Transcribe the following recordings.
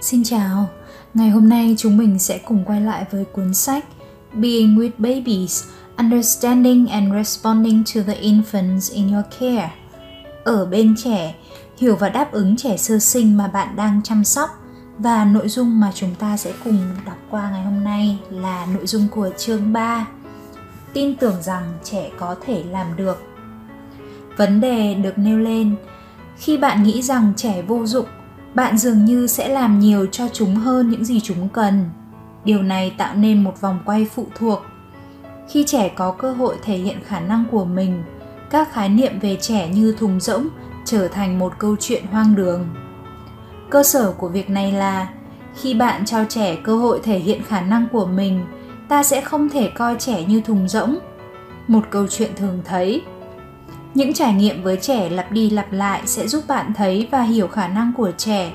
Xin chào, ngày hôm nay chúng mình sẽ cùng quay lại với cuốn sách Being with Babies, Understanding and Responding to the Infants in Your Care. Ở bên trẻ, hiểu và đáp ứng trẻ sơ sinh mà bạn đang chăm sóc và nội dung mà chúng ta sẽ cùng đọc qua ngày hôm nay là nội dung của chương 3. Tin tưởng rằng trẻ có thể làm được. Vấn đề được nêu lên khi bạn nghĩ rằng trẻ vô dụng bạn dường như sẽ làm nhiều cho chúng hơn những gì chúng cần. Điều này tạo nên một vòng quay phụ thuộc. Khi trẻ có cơ hội thể hiện khả năng của mình, các khái niệm về trẻ như thùng rỗng trở thành một câu chuyện hoang đường. Cơ sở của việc này là, khi bạn cho trẻ cơ hội thể hiện khả năng của mình, ta sẽ không thể coi trẻ như thùng rỗng. Một câu chuyện thường thấy những trải nghiệm với trẻ lặp đi lặp lại sẽ giúp bạn thấy và hiểu khả năng của trẻ.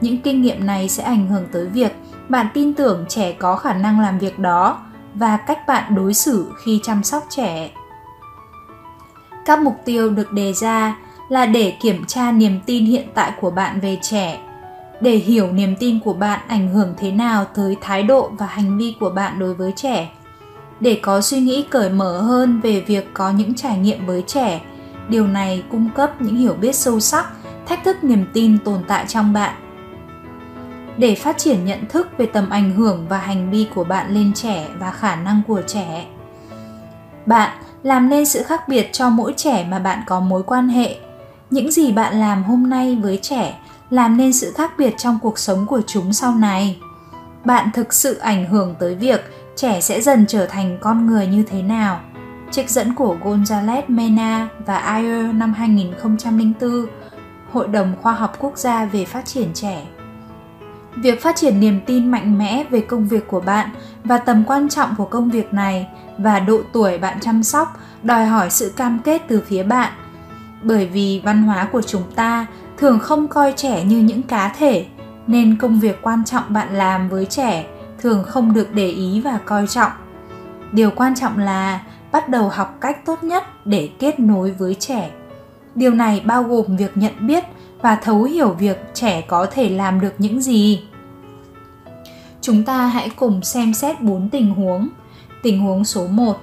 Những kinh nghiệm này sẽ ảnh hưởng tới việc bạn tin tưởng trẻ có khả năng làm việc đó và cách bạn đối xử khi chăm sóc trẻ. Các mục tiêu được đề ra là để kiểm tra niềm tin hiện tại của bạn về trẻ, để hiểu niềm tin của bạn ảnh hưởng thế nào tới thái độ và hành vi của bạn đối với trẻ, để có suy nghĩ cởi mở hơn về việc có những trải nghiệm với trẻ điều này cung cấp những hiểu biết sâu sắc, thách thức niềm tin tồn tại trong bạn. Để phát triển nhận thức về tầm ảnh hưởng và hành vi của bạn lên trẻ và khả năng của trẻ, bạn làm nên sự khác biệt cho mỗi trẻ mà bạn có mối quan hệ. Những gì bạn làm hôm nay với trẻ làm nên sự khác biệt trong cuộc sống của chúng sau này. Bạn thực sự ảnh hưởng tới việc trẻ sẽ dần trở thành con người như thế nào trích dẫn của Gonzalez Mena và Ayer năm 2004, Hội đồng Khoa học Quốc gia về Phát triển Trẻ. Việc phát triển niềm tin mạnh mẽ về công việc của bạn và tầm quan trọng của công việc này và độ tuổi bạn chăm sóc đòi hỏi sự cam kết từ phía bạn. Bởi vì văn hóa của chúng ta thường không coi trẻ như những cá thể, nên công việc quan trọng bạn làm với trẻ thường không được để ý và coi trọng. Điều quan trọng là bắt đầu học cách tốt nhất để kết nối với trẻ. Điều này bao gồm việc nhận biết và thấu hiểu việc trẻ có thể làm được những gì. Chúng ta hãy cùng xem xét bốn tình huống. Tình huống số 1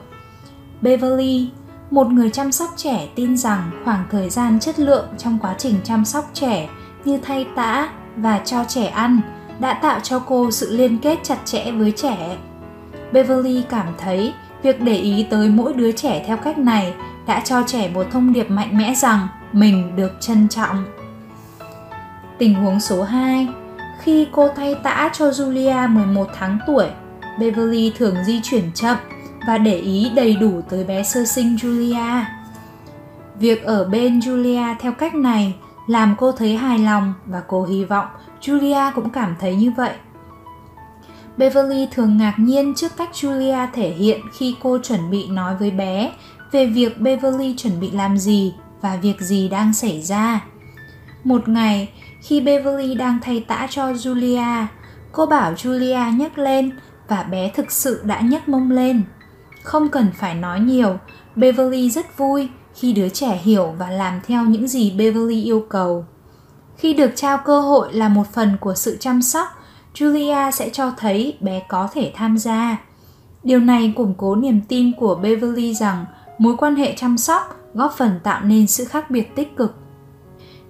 Beverly, một người chăm sóc trẻ tin rằng khoảng thời gian chất lượng trong quá trình chăm sóc trẻ như thay tã và cho trẻ ăn đã tạo cho cô sự liên kết chặt chẽ với trẻ. Beverly cảm thấy việc để ý tới mỗi đứa trẻ theo cách này đã cho trẻ một thông điệp mạnh mẽ rằng mình được trân trọng. Tình huống số 2 Khi cô thay tã cho Julia 11 tháng tuổi, Beverly thường di chuyển chậm và để ý đầy đủ tới bé sơ sinh Julia. Việc ở bên Julia theo cách này làm cô thấy hài lòng và cô hy vọng Julia cũng cảm thấy như vậy. Beverly thường ngạc nhiên trước cách Julia thể hiện khi cô chuẩn bị nói với bé về việc Beverly chuẩn bị làm gì và việc gì đang xảy ra. Một ngày, khi Beverly đang thay tã cho Julia, cô bảo Julia nhấc lên và bé thực sự đã nhấc mông lên. Không cần phải nói nhiều, Beverly rất vui khi đứa trẻ hiểu và làm theo những gì Beverly yêu cầu. Khi được trao cơ hội là một phần của sự chăm sóc, Julia sẽ cho thấy bé có thể tham gia. Điều này củng cố niềm tin của Beverly rằng mối quan hệ chăm sóc góp phần tạo nên sự khác biệt tích cực.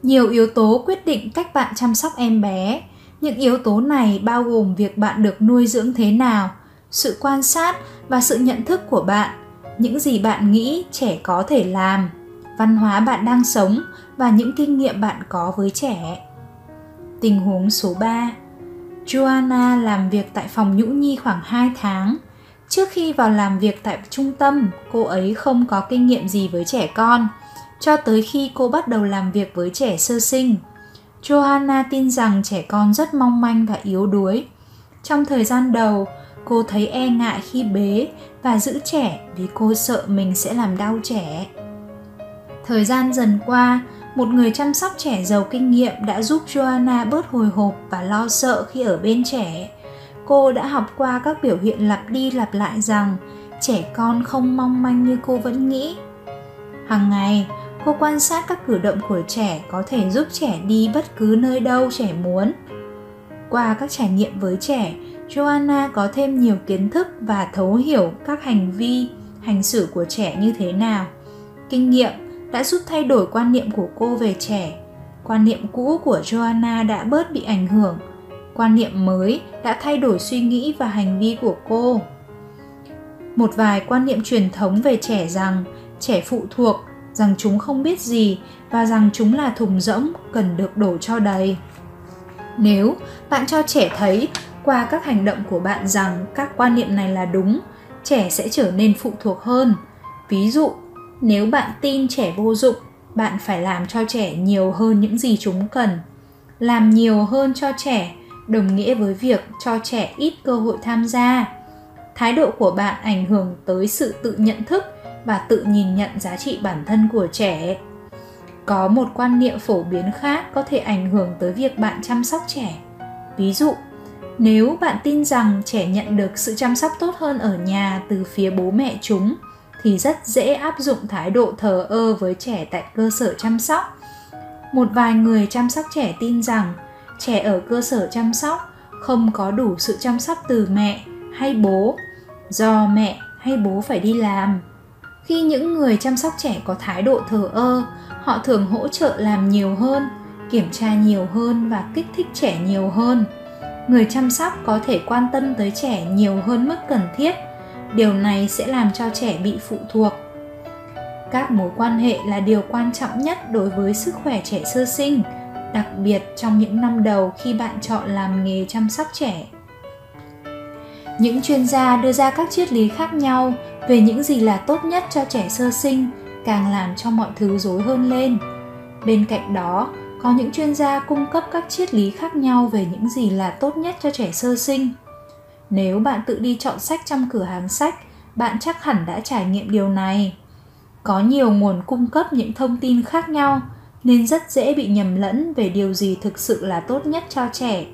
Nhiều yếu tố quyết định cách bạn chăm sóc em bé. Những yếu tố này bao gồm việc bạn được nuôi dưỡng thế nào, sự quan sát và sự nhận thức của bạn, những gì bạn nghĩ trẻ có thể làm, văn hóa bạn đang sống và những kinh nghiệm bạn có với trẻ. Tình huống số 3 Joanna làm việc tại phòng nhũ nhi khoảng 2 tháng. Trước khi vào làm việc tại trung tâm, cô ấy không có kinh nghiệm gì với trẻ con, cho tới khi cô bắt đầu làm việc với trẻ sơ sinh. Johanna tin rằng trẻ con rất mong manh và yếu đuối. Trong thời gian đầu, cô thấy e ngại khi bế và giữ trẻ vì cô sợ mình sẽ làm đau trẻ. Thời gian dần qua, một người chăm sóc trẻ giàu kinh nghiệm đã giúp Joanna bớt hồi hộp và lo sợ khi ở bên trẻ. Cô đã học qua các biểu hiện lặp đi lặp lại rằng trẻ con không mong manh như cô vẫn nghĩ. Hàng ngày, cô quan sát các cử động của trẻ có thể giúp trẻ đi bất cứ nơi đâu trẻ muốn. qua các trải nghiệm với trẻ, Joanna có thêm nhiều kiến thức và thấu hiểu các hành vi, hành xử của trẻ như thế nào. Kinh nghiệm đã giúp thay đổi quan niệm của cô về trẻ. Quan niệm cũ của Joanna đã bớt bị ảnh hưởng. Quan niệm mới đã thay đổi suy nghĩ và hành vi của cô. Một vài quan niệm truyền thống về trẻ rằng trẻ phụ thuộc, rằng chúng không biết gì và rằng chúng là thùng rỗng cần được đổ cho đầy. Nếu bạn cho trẻ thấy qua các hành động của bạn rằng các quan niệm này là đúng, trẻ sẽ trở nên phụ thuộc hơn. Ví dụ, nếu bạn tin trẻ vô dụng, bạn phải làm cho trẻ nhiều hơn những gì chúng cần. Làm nhiều hơn cho trẻ đồng nghĩa với việc cho trẻ ít cơ hội tham gia. Thái độ của bạn ảnh hưởng tới sự tự nhận thức và tự nhìn nhận giá trị bản thân của trẻ có một quan niệm phổ biến khác có thể ảnh hưởng tới việc bạn chăm sóc trẻ ví dụ nếu bạn tin rằng trẻ nhận được sự chăm sóc tốt hơn ở nhà từ phía bố mẹ chúng thì rất dễ áp dụng thái độ thờ ơ với trẻ tại cơ sở chăm sóc. Một vài người chăm sóc trẻ tin rằng trẻ ở cơ sở chăm sóc không có đủ sự chăm sóc từ mẹ hay bố, do mẹ hay bố phải đi làm. Khi những người chăm sóc trẻ có thái độ thờ ơ, họ thường hỗ trợ làm nhiều hơn, kiểm tra nhiều hơn và kích thích trẻ nhiều hơn. Người chăm sóc có thể quan tâm tới trẻ nhiều hơn mức cần thiết điều này sẽ làm cho trẻ bị phụ thuộc. Các mối quan hệ là điều quan trọng nhất đối với sức khỏe trẻ sơ sinh, đặc biệt trong những năm đầu khi bạn chọn làm nghề chăm sóc trẻ. Những chuyên gia đưa ra các triết lý khác nhau về những gì là tốt nhất cho trẻ sơ sinh càng làm cho mọi thứ rối hơn lên. Bên cạnh đó, có những chuyên gia cung cấp các triết lý khác nhau về những gì là tốt nhất cho trẻ sơ sinh nếu bạn tự đi chọn sách trong cửa hàng sách, bạn chắc hẳn đã trải nghiệm điều này. Có nhiều nguồn cung cấp những thông tin khác nhau, nên rất dễ bị nhầm lẫn về điều gì thực sự là tốt nhất cho trẻ.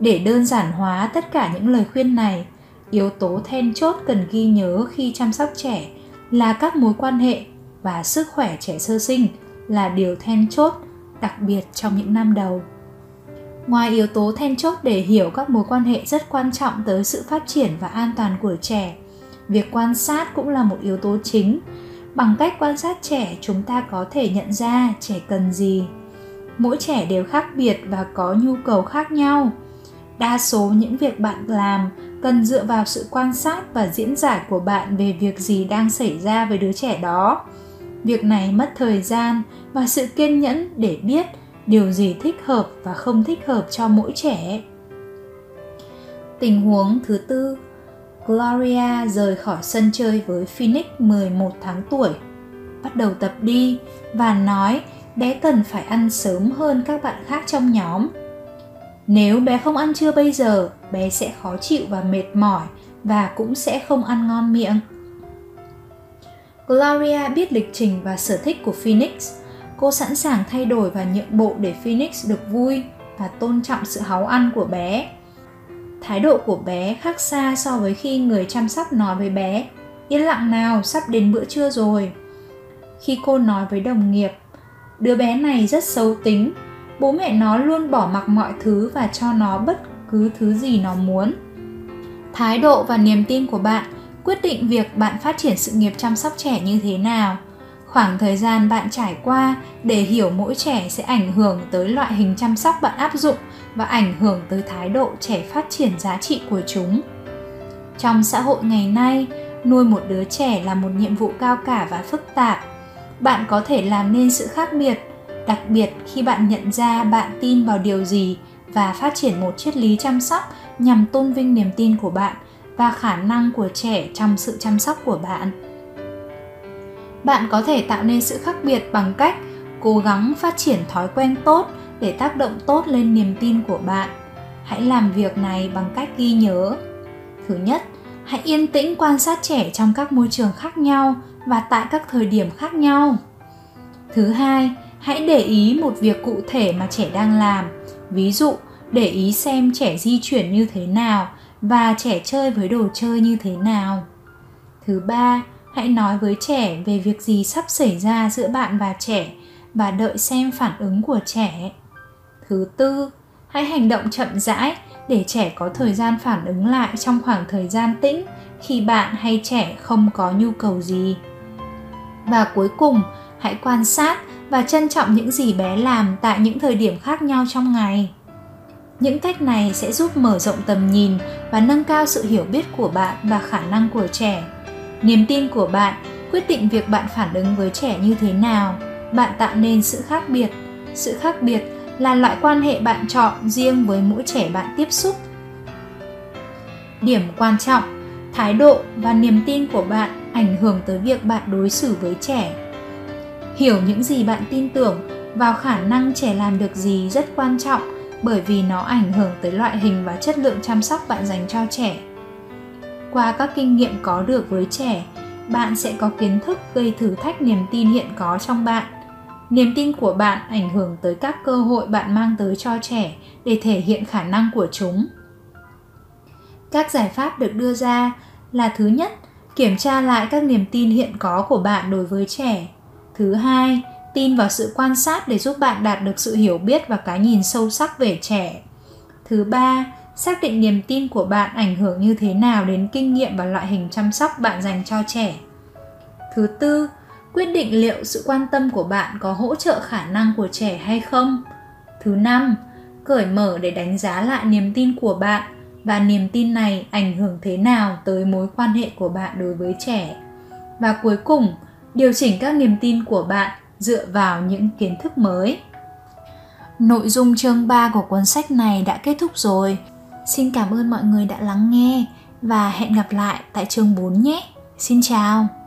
Để đơn giản hóa tất cả những lời khuyên này, yếu tố then chốt cần ghi nhớ khi chăm sóc trẻ là các mối quan hệ và sức khỏe trẻ sơ sinh là điều then chốt, đặc biệt trong những năm đầu ngoài yếu tố then chốt để hiểu các mối quan hệ rất quan trọng tới sự phát triển và an toàn của trẻ, việc quan sát cũng là một yếu tố chính. Bằng cách quan sát trẻ, chúng ta có thể nhận ra trẻ cần gì. Mỗi trẻ đều khác biệt và có nhu cầu khác nhau. Đa số những việc bạn làm cần dựa vào sự quan sát và diễn giải của bạn về việc gì đang xảy ra với đứa trẻ đó. Việc này mất thời gian và sự kiên nhẫn để biết điều gì thích hợp và không thích hợp cho mỗi trẻ tình huống thứ tư Gloria rời khỏi sân chơi với Phoenix 11 tháng tuổi bắt đầu tập đi và nói bé cần phải ăn sớm hơn các bạn khác trong nhóm nếu bé không ăn trưa bây giờ, bé sẽ khó chịu và mệt mỏi và cũng sẽ không ăn ngon miệng. Gloria biết lịch trình và sở thích của Phoenix. Cô sẵn sàng thay đổi và nhượng bộ để Phoenix được vui và tôn trọng sự háu ăn của bé. Thái độ của bé khác xa so với khi người chăm sóc nói với bé Yên lặng nào, sắp đến bữa trưa rồi. Khi cô nói với đồng nghiệp, đứa bé này rất xấu tính bố mẹ nó luôn bỏ mặc mọi thứ và cho nó bất cứ thứ gì nó muốn thái độ và niềm tin của bạn quyết định việc bạn phát triển sự nghiệp chăm sóc trẻ như thế nào khoảng thời gian bạn trải qua để hiểu mỗi trẻ sẽ ảnh hưởng tới loại hình chăm sóc bạn áp dụng và ảnh hưởng tới thái độ trẻ phát triển giá trị của chúng. Trong xã hội ngày nay, nuôi một đứa trẻ là một nhiệm vụ cao cả và phức tạp. Bạn có thể làm nên sự khác biệt, đặc biệt khi bạn nhận ra bạn tin vào điều gì và phát triển một triết lý chăm sóc nhằm tôn vinh niềm tin của bạn và khả năng của trẻ trong sự chăm sóc của bạn bạn có thể tạo nên sự khác biệt bằng cách cố gắng phát triển thói quen tốt để tác động tốt lên niềm tin của bạn. Hãy làm việc này bằng cách ghi nhớ. Thứ nhất, hãy yên tĩnh quan sát trẻ trong các môi trường khác nhau và tại các thời điểm khác nhau. Thứ hai, hãy để ý một việc cụ thể mà trẻ đang làm. Ví dụ, để ý xem trẻ di chuyển như thế nào và trẻ chơi với đồ chơi như thế nào. Thứ ba hãy nói với trẻ về việc gì sắp xảy ra giữa bạn và trẻ và đợi xem phản ứng của trẻ. Thứ tư, hãy hành động chậm rãi để trẻ có thời gian phản ứng lại trong khoảng thời gian tĩnh khi bạn hay trẻ không có nhu cầu gì. Và cuối cùng, hãy quan sát và trân trọng những gì bé làm tại những thời điểm khác nhau trong ngày. Những cách này sẽ giúp mở rộng tầm nhìn và nâng cao sự hiểu biết của bạn và khả năng của trẻ niềm tin của bạn, quyết định việc bạn phản ứng với trẻ như thế nào. Bạn tạo nên sự khác biệt. Sự khác biệt là loại quan hệ bạn chọn riêng với mỗi trẻ bạn tiếp xúc. Điểm quan trọng, thái độ và niềm tin của bạn ảnh hưởng tới việc bạn đối xử với trẻ. Hiểu những gì bạn tin tưởng vào khả năng trẻ làm được gì rất quan trọng bởi vì nó ảnh hưởng tới loại hình và chất lượng chăm sóc bạn dành cho trẻ qua các kinh nghiệm có được với trẻ, bạn sẽ có kiến thức gây thử thách niềm tin hiện có trong bạn. Niềm tin của bạn ảnh hưởng tới các cơ hội bạn mang tới cho trẻ để thể hiện khả năng của chúng. Các giải pháp được đưa ra là thứ nhất, kiểm tra lại các niềm tin hiện có của bạn đối với trẻ. Thứ hai, tin vào sự quan sát để giúp bạn đạt được sự hiểu biết và cái nhìn sâu sắc về trẻ. Thứ ba xác định niềm tin của bạn ảnh hưởng như thế nào đến kinh nghiệm và loại hình chăm sóc bạn dành cho trẻ? Thứ tư, quyết định liệu sự quan tâm của bạn có hỗ trợ khả năng của trẻ hay không? Thứ năm, cởi mở để đánh giá lại niềm tin của bạn và niềm tin này ảnh hưởng thế nào tới mối quan hệ của bạn đối với trẻ? Và cuối cùng, điều chỉnh các niềm tin của bạn dựa vào những kiến thức mới. Nội dung chương 3 của cuốn sách này đã kết thúc rồi xin cảm ơn mọi người đã lắng nghe và hẹn gặp lại tại chương 4 nhé. Xin chào.